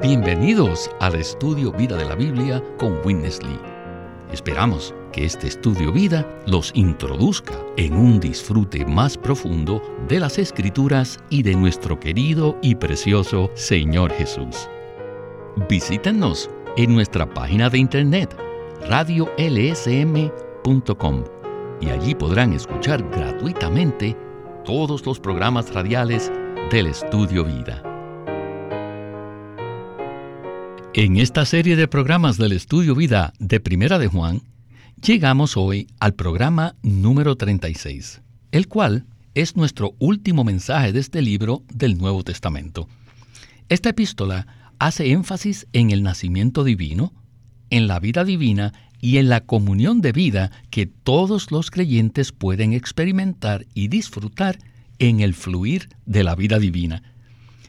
Bienvenidos al estudio Vida de la Biblia con Witness Lee. Esperamos que este estudio vida los introduzca en un disfrute más profundo de las escrituras y de nuestro querido y precioso Señor Jesús. Visítenos en nuestra página de internet radiolsm.com y allí podrán escuchar gratuitamente todos los programas radiales del estudio vida. En esta serie de programas del Estudio Vida de Primera de Juan, llegamos hoy al programa número 36, el cual es nuestro último mensaje de este libro del Nuevo Testamento. Esta epístola hace énfasis en el nacimiento divino, en la vida divina y en la comunión de vida que todos los creyentes pueden experimentar y disfrutar en el fluir de la vida divina.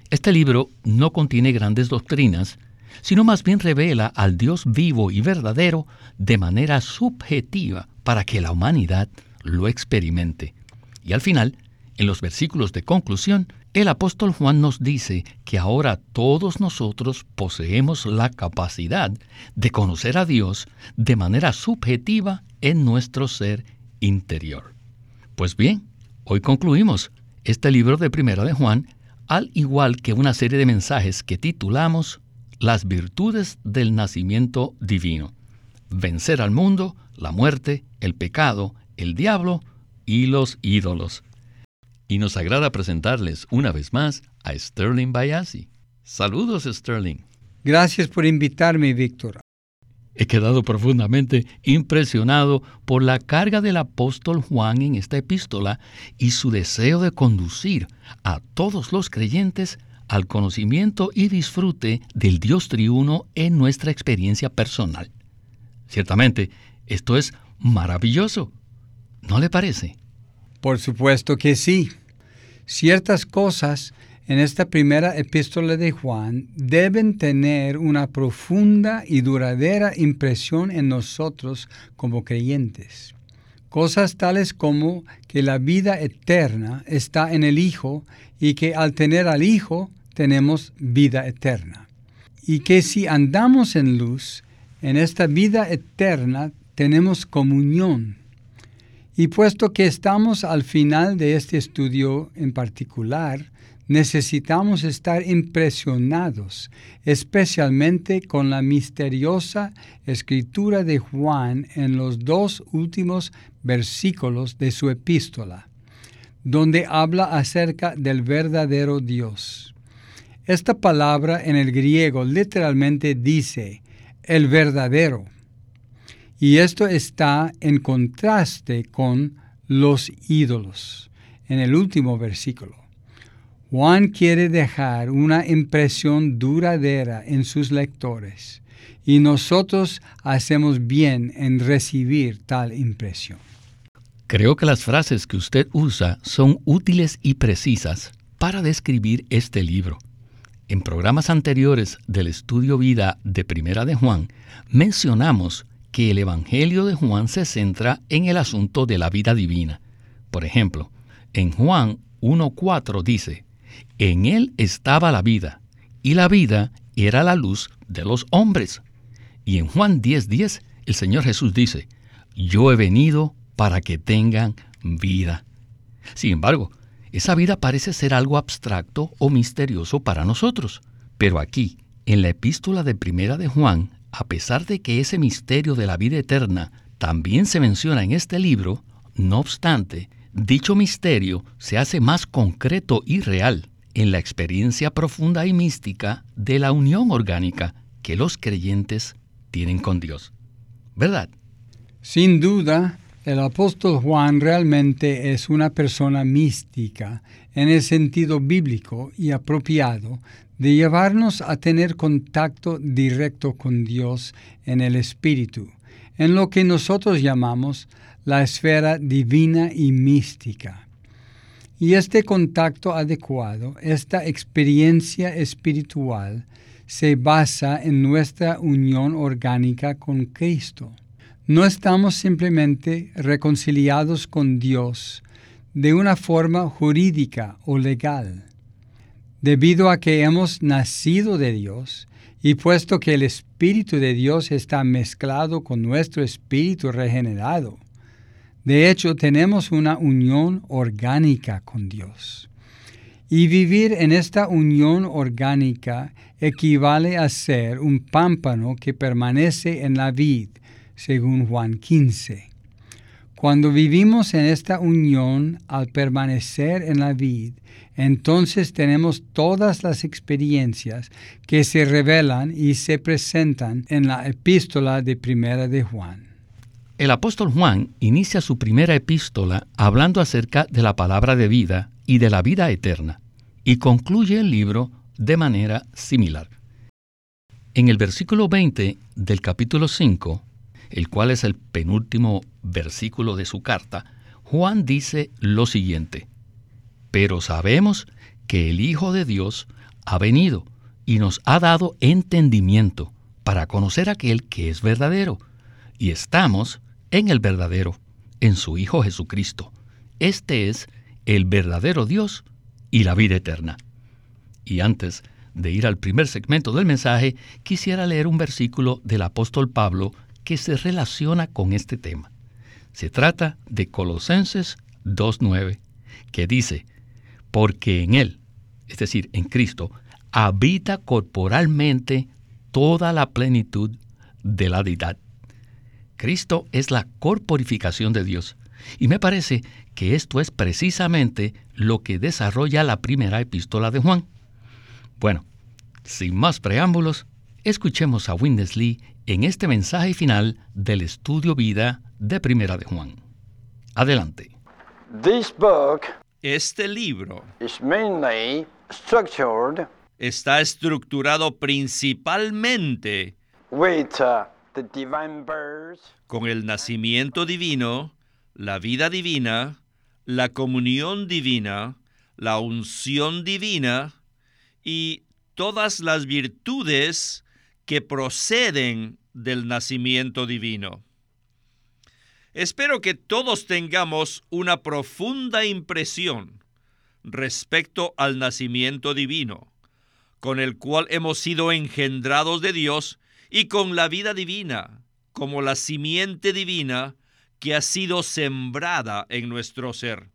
Este libro no contiene grandes doctrinas, sino más bien revela al Dios vivo y verdadero de manera subjetiva para que la humanidad lo experimente. Y al final, en los versículos de conclusión, el apóstol Juan nos dice que ahora todos nosotros poseemos la capacidad de conocer a Dios de manera subjetiva en nuestro ser interior. Pues bien, hoy concluimos este libro de Primera de Juan, al igual que una serie de mensajes que titulamos las virtudes del nacimiento divino. Vencer al mundo, la muerte, el pecado, el diablo y los ídolos. Y nos agrada presentarles una vez más a Sterling Bayasi. Saludos, Sterling. Gracias por invitarme, Víctor. He quedado profundamente impresionado por la carga del apóstol Juan en esta epístola y su deseo de conducir a todos los creyentes al conocimiento y disfrute del Dios triuno en nuestra experiencia personal. Ciertamente, esto es maravilloso. ¿No le parece? Por supuesto que sí. Ciertas cosas en esta primera epístola de Juan deben tener una profunda y duradera impresión en nosotros como creyentes. Cosas tales como que la vida eterna está en el Hijo y que al tener al Hijo tenemos vida eterna. Y que si andamos en luz, en esta vida eterna tenemos comunión. Y puesto que estamos al final de este estudio en particular, necesitamos estar impresionados, especialmente con la misteriosa escritura de Juan en los dos últimos versículos de su epístola, donde habla acerca del verdadero Dios. Esta palabra en el griego literalmente dice el verdadero. Y esto está en contraste con los ídolos en el último versículo. Juan quiere dejar una impresión duradera en sus lectores y nosotros hacemos bien en recibir tal impresión. Creo que las frases que usted usa son útiles y precisas para describir este libro. En programas anteriores del estudio vida de Primera de Juan, mencionamos que el Evangelio de Juan se centra en el asunto de la vida divina. Por ejemplo, en Juan 1.4 dice, En él estaba la vida, y la vida era la luz de los hombres. Y en Juan 10.10 el Señor Jesús dice, Yo he venido para que tengan vida. Sin embargo, esa vida parece ser algo abstracto o misterioso para nosotros. Pero aquí, en la epístola de Primera de Juan, a pesar de que ese misterio de la vida eterna también se menciona en este libro, no obstante, dicho misterio se hace más concreto y real en la experiencia profunda y mística de la unión orgánica que los creyentes tienen con Dios. ¿Verdad? Sin duda, el apóstol Juan realmente es una persona mística en el sentido bíblico y apropiado de llevarnos a tener contacto directo con Dios en el Espíritu, en lo que nosotros llamamos la esfera divina y mística. Y este contacto adecuado, esta experiencia espiritual, se basa en nuestra unión orgánica con Cristo. No estamos simplemente reconciliados con Dios de una forma jurídica o legal. Debido a que hemos nacido de Dios, y puesto que el Espíritu de Dios está mezclado con nuestro espíritu regenerado, de hecho tenemos una unión orgánica con Dios. Y vivir en esta unión orgánica equivale a ser un pámpano que permanece en la vid, según Juan 15. Cuando vivimos en esta unión al permanecer en la vid, entonces tenemos todas las experiencias que se revelan y se presentan en la epístola de Primera de Juan. El apóstol Juan inicia su primera epístola hablando acerca de la palabra de vida y de la vida eterna, y concluye el libro de manera similar. En el versículo 20 del capítulo 5, el cual es el penúltimo versículo de su carta, Juan dice lo siguiente, pero sabemos que el Hijo de Dios ha venido y nos ha dado entendimiento para conocer aquel que es verdadero. Y estamos en el verdadero, en su Hijo Jesucristo. Este es el verdadero Dios y la vida eterna. Y antes de ir al primer segmento del mensaje, quisiera leer un versículo del apóstol Pablo que se relaciona con este tema. Se trata de Colosenses 2.9, que dice, porque en Él, es decir, en Cristo, habita corporalmente toda la plenitud de la deidad. Cristo es la corporificación de Dios. Y me parece que esto es precisamente lo que desarrolla la primera epístola de Juan. Bueno, sin más preámbulos, escuchemos a Winnesley en este mensaje final del estudio vida de Primera de Juan. Adelante. Este libro está estructurado principalmente uh, con el nacimiento divino, la vida divina, la comunión divina, la unción divina y todas las virtudes que proceden del nacimiento divino. Espero que todos tengamos una profunda impresión respecto al nacimiento divino, con el cual hemos sido engendrados de Dios y con la vida divina, como la simiente divina que ha sido sembrada en nuestro ser.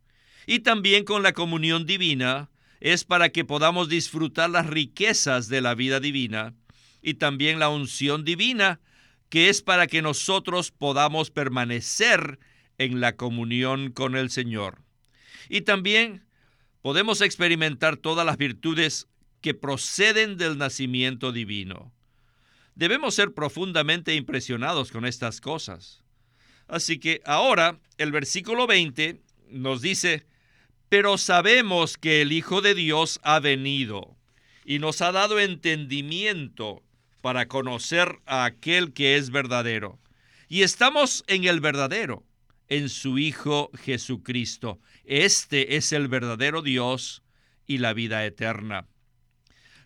Y también con la comunión divina es para que podamos disfrutar las riquezas de la vida divina y también la unción divina que es para que nosotros podamos permanecer en la comunión con el Señor. Y también podemos experimentar todas las virtudes que proceden del nacimiento divino. Debemos ser profundamente impresionados con estas cosas. Así que ahora el versículo 20 nos dice, pero sabemos que el Hijo de Dios ha venido y nos ha dado entendimiento para conocer a aquel que es verdadero. Y estamos en el verdadero, en su Hijo Jesucristo. Este es el verdadero Dios y la vida eterna.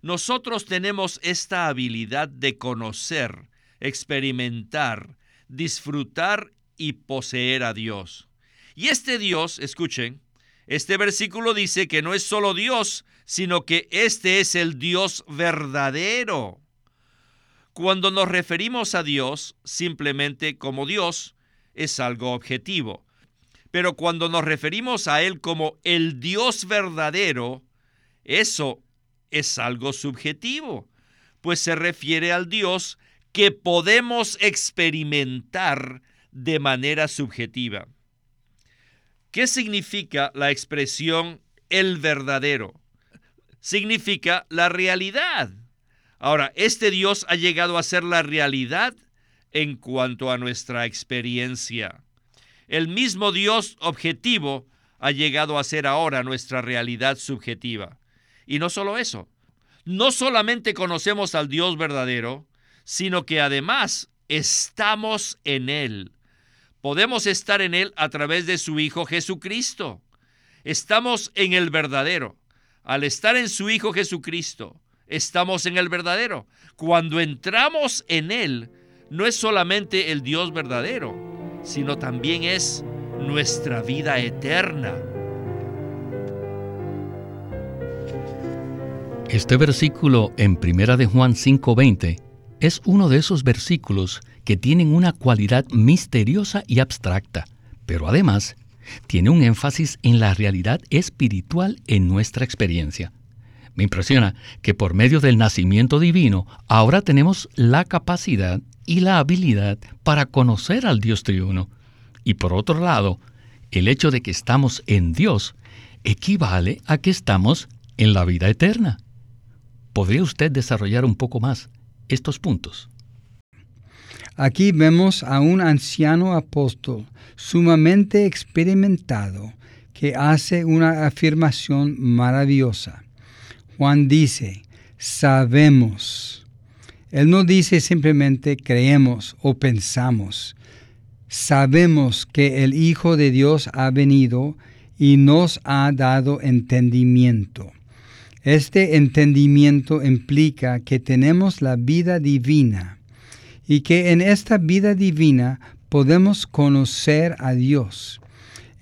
Nosotros tenemos esta habilidad de conocer, experimentar, disfrutar y poseer a Dios. Y este Dios, escuchen, este versículo dice que no es solo Dios, sino que este es el Dios verdadero. Cuando nos referimos a Dios simplemente como Dios, es algo objetivo. Pero cuando nos referimos a Él como el Dios verdadero, eso es algo subjetivo, pues se refiere al Dios que podemos experimentar de manera subjetiva. ¿Qué significa la expresión el verdadero? Significa la realidad. Ahora, este Dios ha llegado a ser la realidad en cuanto a nuestra experiencia. El mismo Dios objetivo ha llegado a ser ahora nuestra realidad subjetiva. Y no solo eso, no solamente conocemos al Dios verdadero, sino que además estamos en Él. Podemos estar en Él a través de su Hijo Jesucristo. Estamos en el verdadero. Al estar en su Hijo Jesucristo, estamos en el verdadero. Cuando entramos en Él, no es solamente el Dios verdadero, sino también es nuestra vida eterna. Este versículo en Primera de Juan 5:20 es uno de esos versículos que tienen una cualidad misteriosa y abstracta, pero además tiene un énfasis en la realidad espiritual en nuestra experiencia. Me impresiona que por medio del nacimiento divino ahora tenemos la capacidad y la habilidad para conocer al Dios triuno. Y por otro lado, el hecho de que estamos en Dios equivale a que estamos en la vida eterna. ¿Podría usted desarrollar un poco más estos puntos? Aquí vemos a un anciano apóstol sumamente experimentado que hace una afirmación maravillosa. Juan dice, sabemos. Él no dice simplemente creemos o pensamos. Sabemos que el Hijo de Dios ha venido y nos ha dado entendimiento. Este entendimiento implica que tenemos la vida divina y que en esta vida divina podemos conocer a Dios.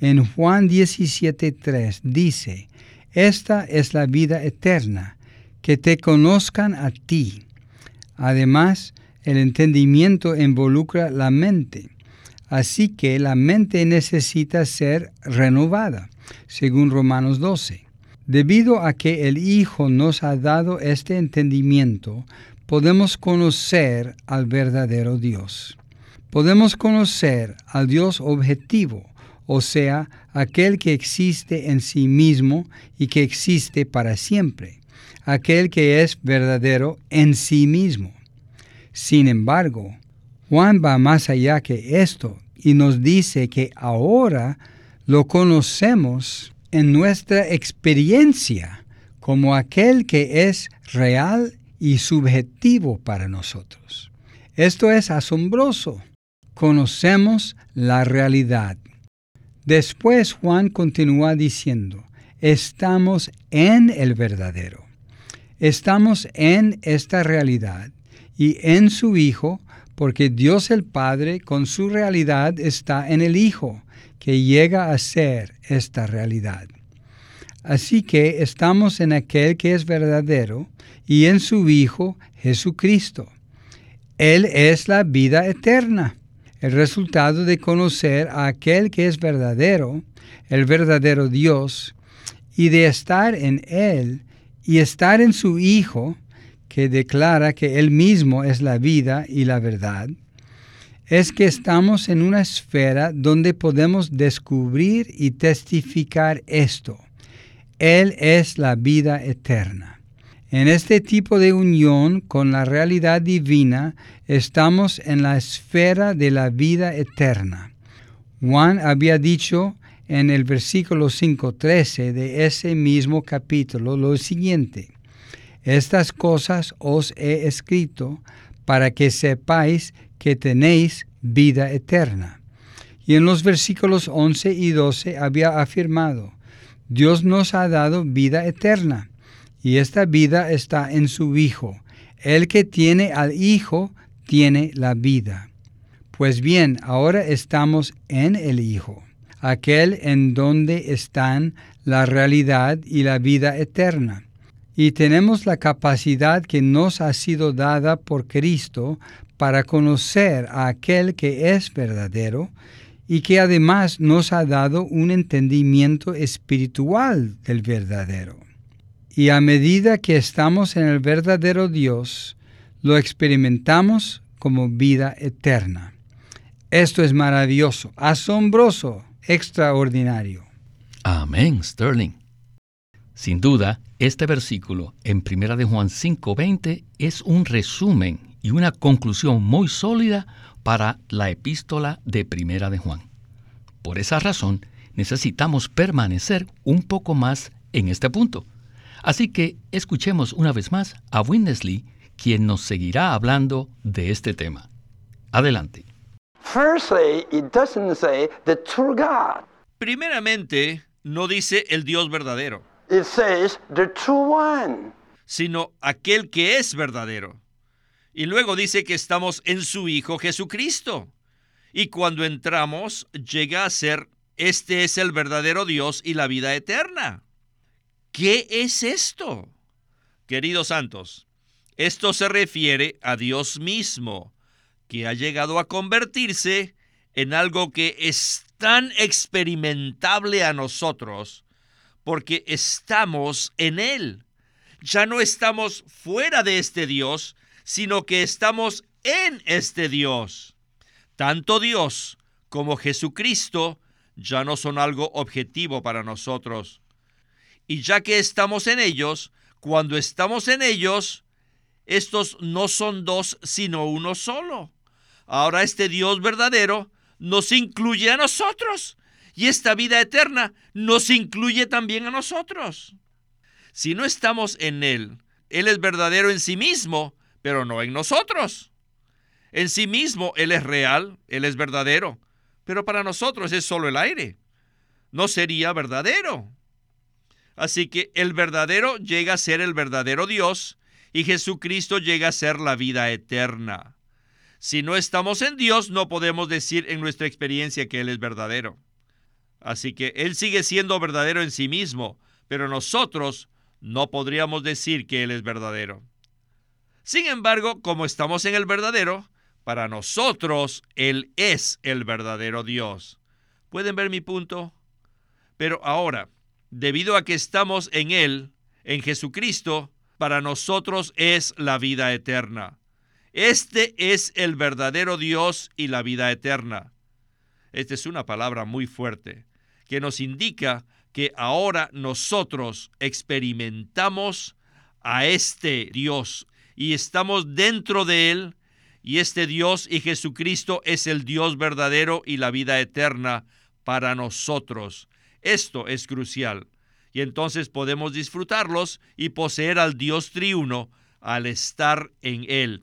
En Juan 17.3 dice, esta es la vida eterna, que te conozcan a ti. Además, el entendimiento involucra la mente, así que la mente necesita ser renovada, según Romanos 12. Debido a que el Hijo nos ha dado este entendimiento, podemos conocer al verdadero Dios. Podemos conocer al Dios objetivo, o sea, aquel que existe en sí mismo y que existe para siempre, aquel que es verdadero en sí mismo. Sin embargo, Juan va más allá que esto y nos dice que ahora lo conocemos en nuestra experiencia como aquel que es real y subjetivo para nosotros. Esto es asombroso. Conocemos la realidad Después Juan continúa diciendo, estamos en el verdadero. Estamos en esta realidad y en su Hijo, porque Dios el Padre con su realidad está en el Hijo, que llega a ser esta realidad. Así que estamos en aquel que es verdadero y en su Hijo Jesucristo. Él es la vida eterna el resultado de conocer a aquel que es verdadero, el verdadero Dios, y de estar en Él y estar en su Hijo, que declara que Él mismo es la vida y la verdad, es que estamos en una esfera donde podemos descubrir y testificar esto. Él es la vida eterna. En este tipo de unión con la realidad divina estamos en la esfera de la vida eterna. Juan había dicho en el versículo 5.13 de ese mismo capítulo lo siguiente, Estas cosas os he escrito para que sepáis que tenéis vida eterna. Y en los versículos 11 y 12 había afirmado, Dios nos ha dado vida eterna y esta vida está en su Hijo. El que tiene al Hijo tiene la vida. Pues bien, ahora estamos en el Hijo, aquel en donde están la realidad y la vida eterna. Y tenemos la capacidad que nos ha sido dada por Cristo para conocer a aquel que es verdadero y que además nos ha dado un entendimiento espiritual del verdadero. Y a medida que estamos en el verdadero Dios, lo experimentamos como vida eterna. Esto es maravilloso, asombroso, extraordinario. Amén, Sterling. Sin duda, este versículo en 1 de Juan 5:20 es un resumen y una conclusión muy sólida para la epístola de Primera de Juan. Por esa razón, necesitamos permanecer un poco más en este punto Así que escuchemos una vez más a Winnesley, quien nos seguirá hablando de este tema. Adelante. Primeramente, no dice el Dios verdadero. Sino aquel que es verdadero. Y luego dice que estamos en su Hijo Jesucristo. Y cuando entramos, llega a ser, este es el verdadero Dios y la vida eterna. ¿Qué es esto? Queridos santos, esto se refiere a Dios mismo, que ha llegado a convertirse en algo que es tan experimentable a nosotros, porque estamos en Él. Ya no estamos fuera de este Dios, sino que estamos en este Dios. Tanto Dios como Jesucristo ya no son algo objetivo para nosotros. Y ya que estamos en ellos, cuando estamos en ellos, estos no son dos, sino uno solo. Ahora este Dios verdadero nos incluye a nosotros y esta vida eterna nos incluye también a nosotros. Si no estamos en Él, Él es verdadero en sí mismo, pero no en nosotros. En sí mismo Él es real, Él es verdadero, pero para nosotros es solo el aire. No sería verdadero. Así que el verdadero llega a ser el verdadero Dios y Jesucristo llega a ser la vida eterna. Si no estamos en Dios, no podemos decir en nuestra experiencia que Él es verdadero. Así que Él sigue siendo verdadero en sí mismo, pero nosotros no podríamos decir que Él es verdadero. Sin embargo, como estamos en el verdadero, para nosotros Él es el verdadero Dios. ¿Pueden ver mi punto? Pero ahora, debido a que estamos en Él, en Jesucristo, para nosotros es la vida eterna. Este es el verdadero Dios y la vida eterna. Esta es una palabra muy fuerte que nos indica que ahora nosotros experimentamos a este Dios y estamos dentro de Él y este Dios y Jesucristo es el Dios verdadero y la vida eterna para nosotros. Esto es crucial y entonces podemos disfrutarlos y poseer al Dios triuno al estar en Él.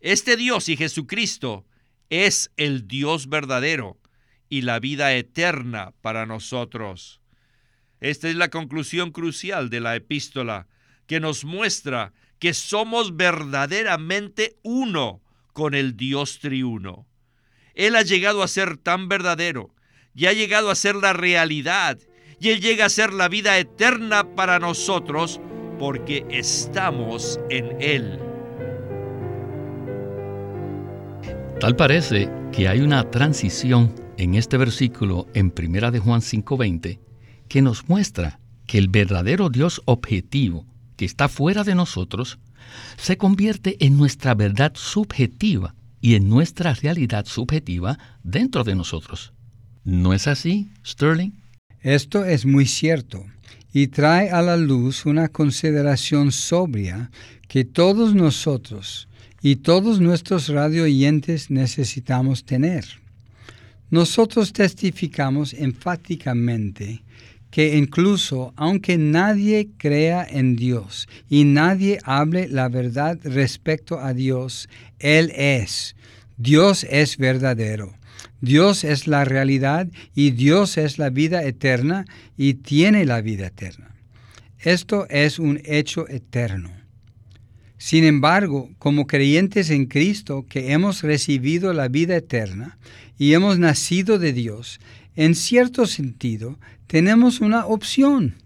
Este Dios y Jesucristo es el Dios verdadero y la vida eterna para nosotros. Esta es la conclusión crucial de la epístola, que nos muestra que somos verdaderamente uno con el Dios triuno. Él ha llegado a ser tan verdadero y ha llegado a ser la realidad y Él llega a ser la vida eterna para nosotros porque estamos en Él. Tal parece que hay una transición en este versículo en 1 de Juan 5:20 que nos muestra que el verdadero Dios objetivo que está fuera de nosotros se convierte en nuestra verdad subjetiva y en nuestra realidad subjetiva dentro de nosotros. ¿No es así, Sterling? Esto es muy cierto y trae a la luz una consideración sobria que todos nosotros y todos nuestros radioyentes necesitamos tener. Nosotros testificamos enfáticamente que incluso aunque nadie crea en Dios y nadie hable la verdad respecto a Dios, Él es. Dios es verdadero. Dios es la realidad y Dios es la vida eterna y tiene la vida eterna. Esto es un hecho eterno. Sin embargo, como creyentes en Cristo que hemos recibido la vida eterna y hemos nacido de Dios, en cierto sentido tenemos una opción.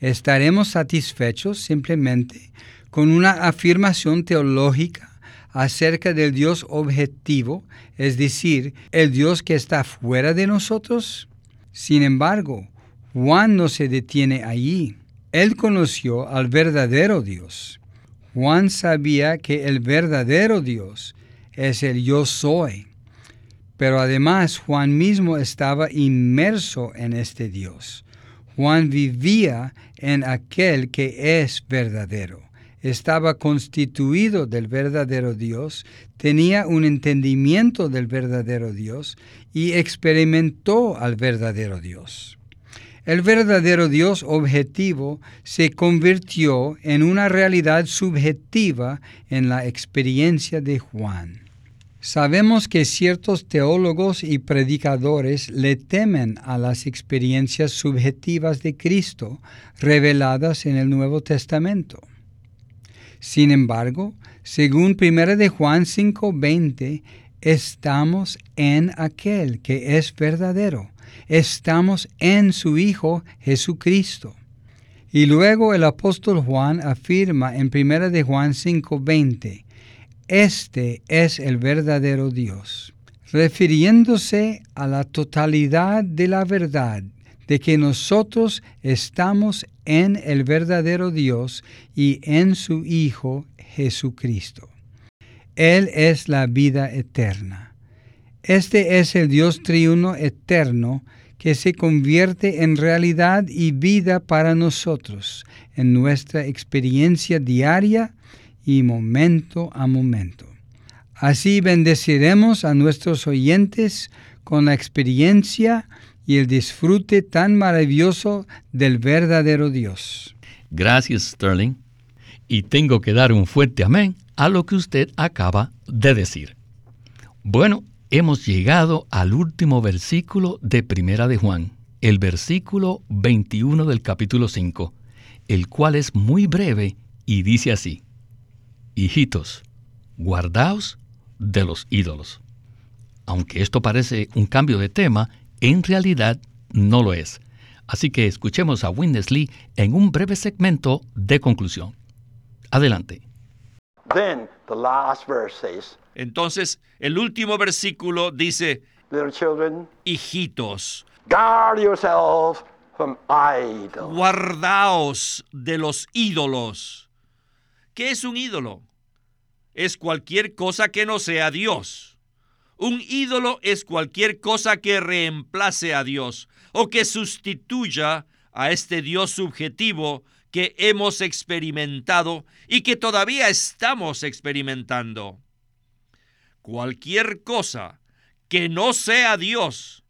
Estaremos satisfechos simplemente con una afirmación teológica acerca del Dios objetivo, es decir, el Dios que está fuera de nosotros? Sin embargo, Juan no se detiene allí. Él conoció al verdadero Dios. Juan sabía que el verdadero Dios es el yo soy. Pero además Juan mismo estaba inmerso en este Dios. Juan vivía en aquel que es verdadero estaba constituido del verdadero Dios, tenía un entendimiento del verdadero Dios y experimentó al verdadero Dios. El verdadero Dios objetivo se convirtió en una realidad subjetiva en la experiencia de Juan. Sabemos que ciertos teólogos y predicadores le temen a las experiencias subjetivas de Cristo reveladas en el Nuevo Testamento. Sin embargo, según 1 de Juan 5:20, estamos en aquel que es verdadero. Estamos en su Hijo Jesucristo. Y luego el apóstol Juan afirma en 1 de Juan 5:20, este es el verdadero Dios, refiriéndose a la totalidad de la verdad de que nosotros estamos en el verdadero Dios y en su Hijo Jesucristo. Él es la vida eterna. Este es el Dios triuno eterno que se convierte en realidad y vida para nosotros en nuestra experiencia diaria y momento a momento. Así bendeciremos a nuestros oyentes con la experiencia y el disfrute tan maravilloso del verdadero Dios. Gracias, Sterling. Y tengo que dar un fuerte amén a lo que usted acaba de decir. Bueno, hemos llegado al último versículo de Primera de Juan, el versículo 21 del capítulo 5, el cual es muy breve y dice así, Hijitos, guardaos de los ídolos. Aunque esto parece un cambio de tema, en realidad no lo es. Así que escuchemos a Winnesley en un breve segmento de conclusión. Adelante. Entonces, el último versículo dice, hijitos, guardaos de los ídolos. ¿Qué es un ídolo? Es cualquier cosa que no sea Dios. Un ídolo es cualquier cosa que reemplace a Dios o que sustituya a este Dios subjetivo que hemos experimentado y que todavía estamos experimentando. Cualquier cosa que no sea Dios,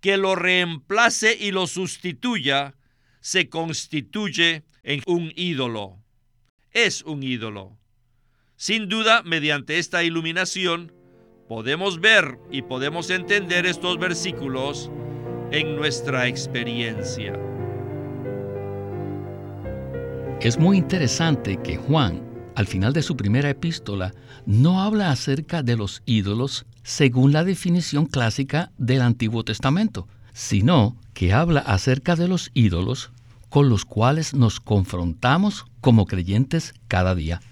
que lo reemplace y lo sustituya, se constituye en un ídolo. Es un ídolo. Sin duda, mediante esta iluminación, podemos ver y podemos entender estos versículos en nuestra experiencia. Es muy interesante que Juan, al final de su primera epístola, no habla acerca de los ídolos según la definición clásica del Antiguo Testamento, sino que habla acerca de los ídolos con los cuales nos confrontamos como creyentes cada día.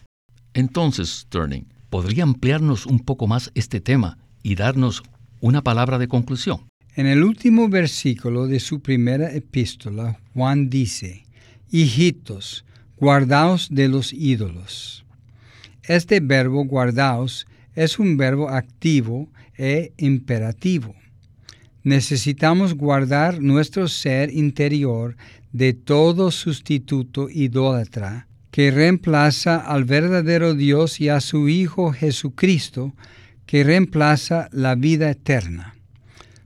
Entonces, Sterling, ¿Podría ampliarnos un poco más este tema y darnos una palabra de conclusión? En el último versículo de su primera epístola, Juan dice, Hijitos, guardaos de los ídolos. Este verbo guardaos es un verbo activo e imperativo. Necesitamos guardar nuestro ser interior de todo sustituto idólatra que reemplaza al verdadero Dios y a su Hijo Jesucristo, que reemplaza la vida eterna.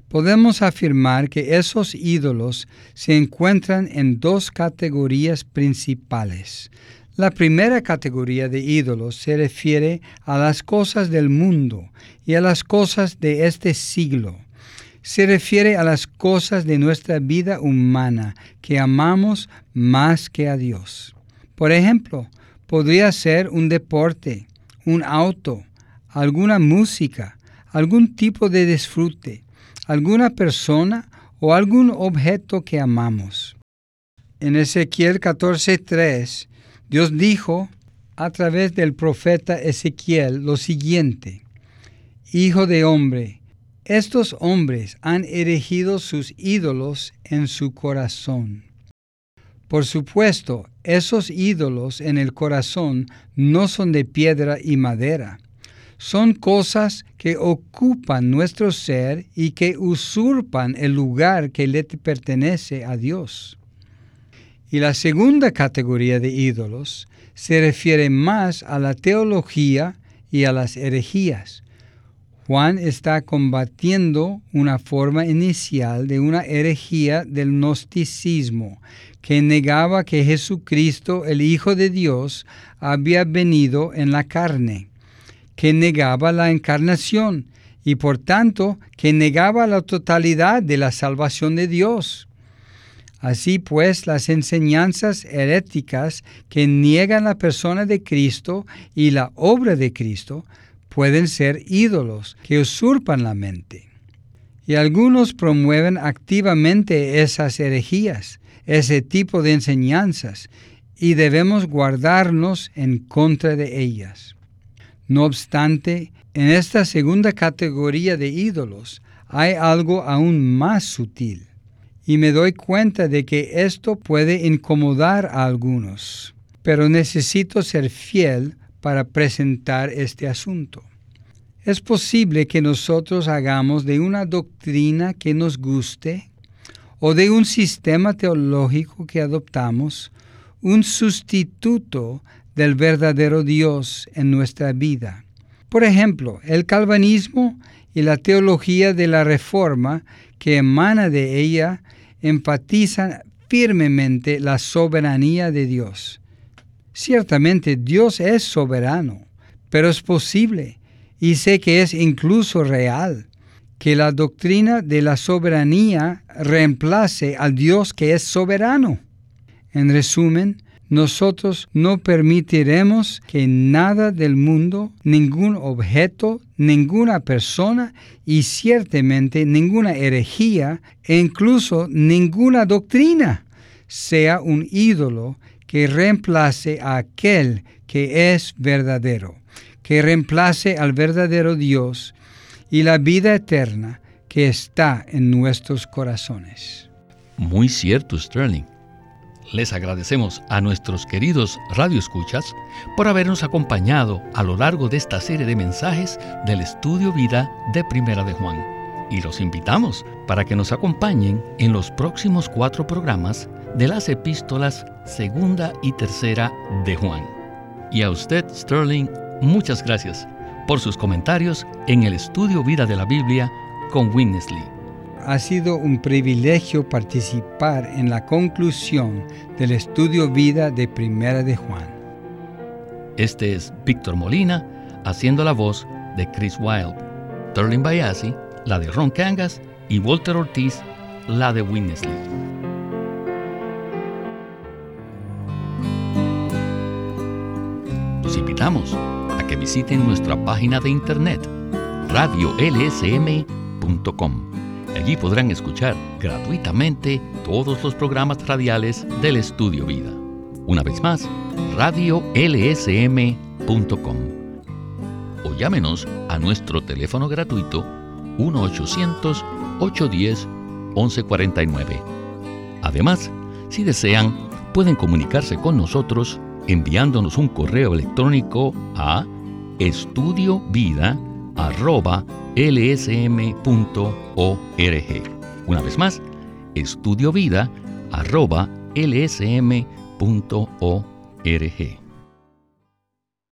Podemos afirmar que esos ídolos se encuentran en dos categorías principales. La primera categoría de ídolos se refiere a las cosas del mundo y a las cosas de este siglo. Se refiere a las cosas de nuestra vida humana que amamos más que a Dios. Por ejemplo, podría ser un deporte, un auto, alguna música, algún tipo de disfrute, alguna persona o algún objeto que amamos. En Ezequiel 14:3, Dios dijo a través del profeta Ezequiel lo siguiente, Hijo de hombre, estos hombres han erigido sus ídolos en su corazón. Por supuesto, esos ídolos en el corazón no son de piedra y madera. Son cosas que ocupan nuestro ser y que usurpan el lugar que le pertenece a Dios. Y la segunda categoría de ídolos se refiere más a la teología y a las herejías. Juan está combatiendo una forma inicial de una herejía del gnosticismo que negaba que Jesucristo, el Hijo de Dios, había venido en la carne, que negaba la encarnación y por tanto que negaba la totalidad de la salvación de Dios. Así pues, las enseñanzas heréticas que niegan la persona de Cristo y la obra de Cristo pueden ser ídolos que usurpan la mente. Y algunos promueven activamente esas herejías, ese tipo de enseñanzas y debemos guardarnos en contra de ellas. No obstante, en esta segunda categoría de ídolos hay algo aún más sutil, y me doy cuenta de que esto puede incomodar a algunos, pero necesito ser fiel para presentar este asunto. Es posible que nosotros hagamos de una doctrina que nos guste o de un sistema teológico que adoptamos un sustituto del verdadero Dios en nuestra vida. Por ejemplo, el calvinismo y la teología de la reforma que emana de ella enfatizan firmemente la soberanía de Dios. Ciertamente Dios es soberano, pero es posible, y sé que es incluso real, que la doctrina de la soberanía reemplace al Dios que es soberano. En resumen, nosotros no permitiremos que nada del mundo, ningún objeto, ninguna persona y ciertamente ninguna herejía e incluso ninguna doctrina sea un ídolo que reemplace a aquel que es verdadero, que reemplace al verdadero Dios y la vida eterna que está en nuestros corazones. Muy cierto, Sterling les agradecemos a nuestros queridos radioescuchas por habernos acompañado a lo largo de esta serie de mensajes del estudio vida de Primera de Juan. Y los invitamos para que nos acompañen en los próximos cuatro programas de las epístolas segunda y tercera de Juan. Y a usted, Sterling, muchas gracias por sus comentarios en el estudio vida de la Biblia con Winnesley ha sido un privilegio participar en la conclusión del estudio vida de Primera de Juan. Este es Víctor Molina haciendo la voz de Chris Wilde, Sterling Bayasi, la de Ron Cangas y Walter Ortiz, la de Winnesley. Los invitamos a que visiten nuestra página de internet radiolsm.com Allí podrán escuchar gratuitamente todos los programas radiales del Estudio Vida. Una vez más, radiolsm.com. O llámenos a nuestro teléfono gratuito 1-800-810-1149. Además, si desean, pueden comunicarse con nosotros enviándonos un correo electrónico a estudiovida.com lsm.org. Una vez más, estudiovida.lsm.org.